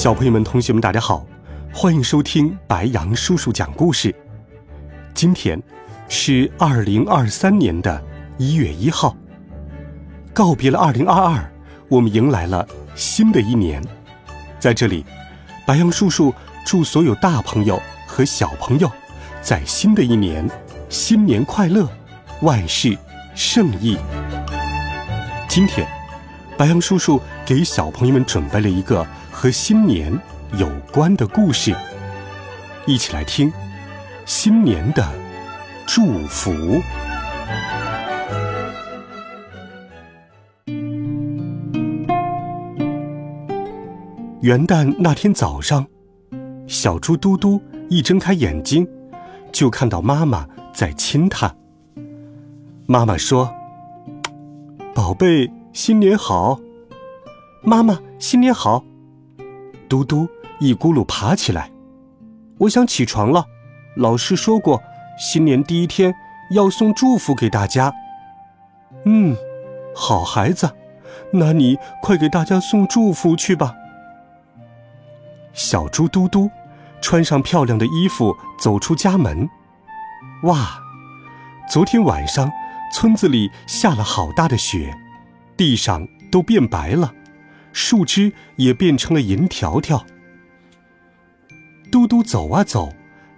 小朋友们、同学们，大家好，欢迎收听白羊叔叔讲故事。今天是二零二三年的一月一号，告别了二零二二，我们迎来了新的一年。在这里，白羊叔叔祝所有大朋友和小朋友在新的一年新年快乐，万事胜意。今天，白羊叔叔给小朋友们准备了一个。和新年有关的故事，一起来听新年的祝福。元旦那天早上，小猪嘟嘟一睁开眼睛，就看到妈妈在亲它。妈妈说：“宝贝，新年好！”妈妈，新年好！嘟嘟一咕噜爬起来，我想起床了。老师说过，新年第一天要送祝福给大家。嗯，好孩子，那你快给大家送祝福去吧。小猪嘟嘟穿上漂亮的衣服，走出家门。哇，昨天晚上村子里下了好大的雪，地上都变白了。树枝也变成了银条条。嘟嘟走啊走，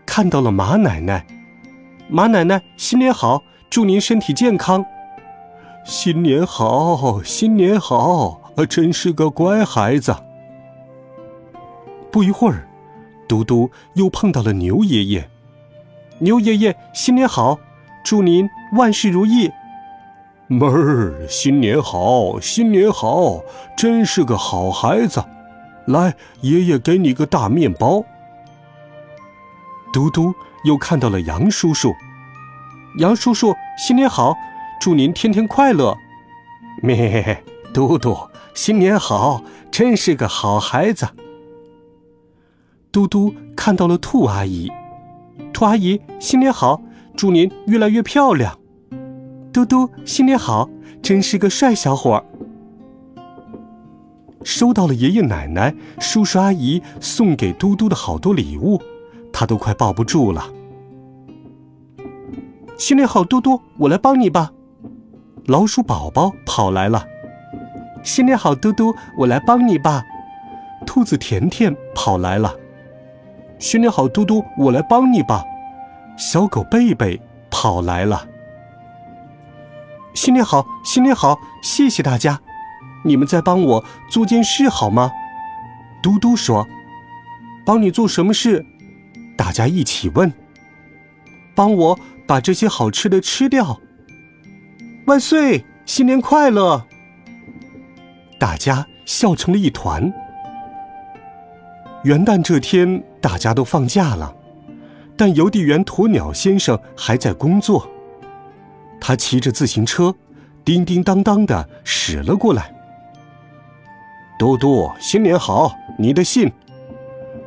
看到了马奶奶。马奶奶，新年好！祝您身体健康。新年好，新年好！真是个乖孩子。不一会儿，嘟嘟又碰到了牛爷爷。牛爷爷，新年好！祝您万事如意。妹儿，新年好，新年好，真是个好孩子。来，爷爷给你个大面包。嘟嘟又看到了杨叔叔，杨叔叔，新年好，祝您天天快乐。咩，嘟嘟，新年好，真是个好孩子。嘟嘟看到了兔阿姨，兔阿姨，新年好，祝您越来越漂亮。嘟嘟，新年好！真是个帅小伙儿。收到了爷爷奶奶、叔叔阿姨送给嘟嘟的好多礼物，他都快抱不住了。新年好，嘟嘟，我来帮你吧。老鼠宝宝跑来了。新年好，嘟嘟，我来帮你吧。兔子甜甜跑来了。新年好，嘟嘟，我来帮你吧。小狗贝贝跑来了。新年好，新年好！谢谢大家，你们再帮我做件事好吗？嘟嘟说：“帮你做什么事？”大家一起问：“帮我把这些好吃的吃掉。”万岁！新年快乐！大家笑成了一团。元旦这天，大家都放假了，但邮递员鸵鸟先生还在工作。他骑着自行车，叮叮当当的驶了过来。嘟嘟，新年好！你的信。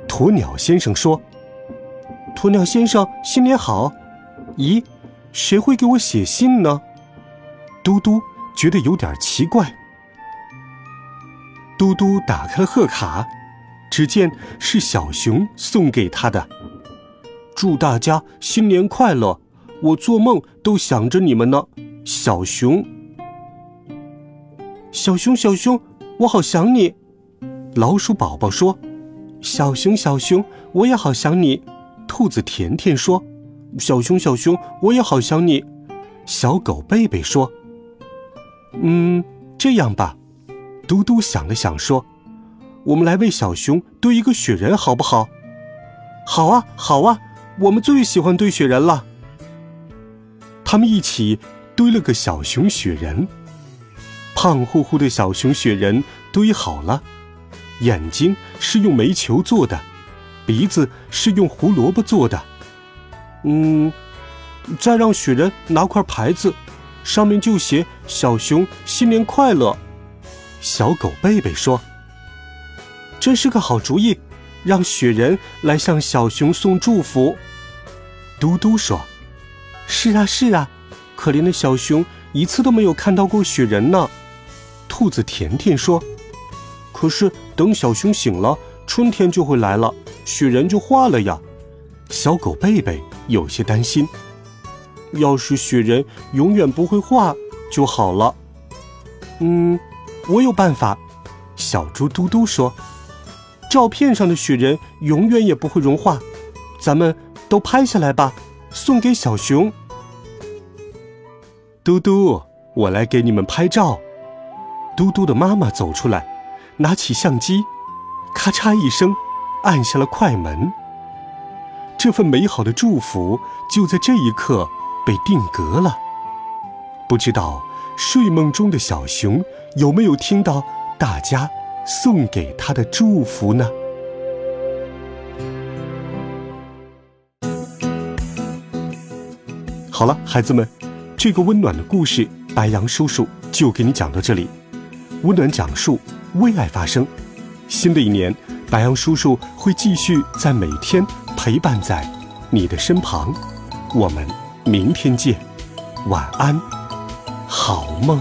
鸵鸟先生说：“鸵鸟先生，新年好！咦，谁会给我写信呢？”嘟嘟觉得有点奇怪。嘟嘟打开了贺卡，只见是小熊送给他的，祝大家新年快乐。我做梦都想着你们呢，小熊。小熊，小熊，我好想你。老鼠宝宝说：“小熊，小熊，我也好想你。”兔子甜甜说：“小熊，小熊，我也好想你。”小狗贝贝说：“嗯，这样吧。”嘟嘟想了想说：“我们来为小熊堆一个雪人，好不好？”“好啊，好啊，我们最喜欢堆雪人了。”他们一起堆了个小熊雪人，胖乎乎的小熊雪人堆好了，眼睛是用煤球做的，鼻子是用胡萝卜做的。嗯，再让雪人拿块牌子，上面就写“小熊新年快乐”。小狗贝贝说：“真是个好主意，让雪人来向小熊送祝福。”嘟嘟说：“是啊，是啊，可怜的小熊一次都没有看到过雪人呢。”兔子甜甜说：“可是等小熊醒了，春天就会来了，雪人就化了呀。”小狗贝贝有些担心：“要是雪人永远不会化就好了。”嗯。我有办法，小猪嘟嘟说：“照片上的雪人永远也不会融化，咱们都拍下来吧，送给小熊。”嘟嘟，我来给你们拍照。嘟嘟的妈妈走出来，拿起相机，咔嚓一声，按下了快门。这份美好的祝福就在这一刻被定格了。不知道睡梦中的小熊。有没有听到大家送给他的祝福呢？好了，孩子们，这个温暖的故事，白羊叔叔就给你讲到这里。温暖讲述，为爱发声。新的一年，白羊叔叔会继续在每天陪伴在你的身旁。我们明天见，晚安，好梦。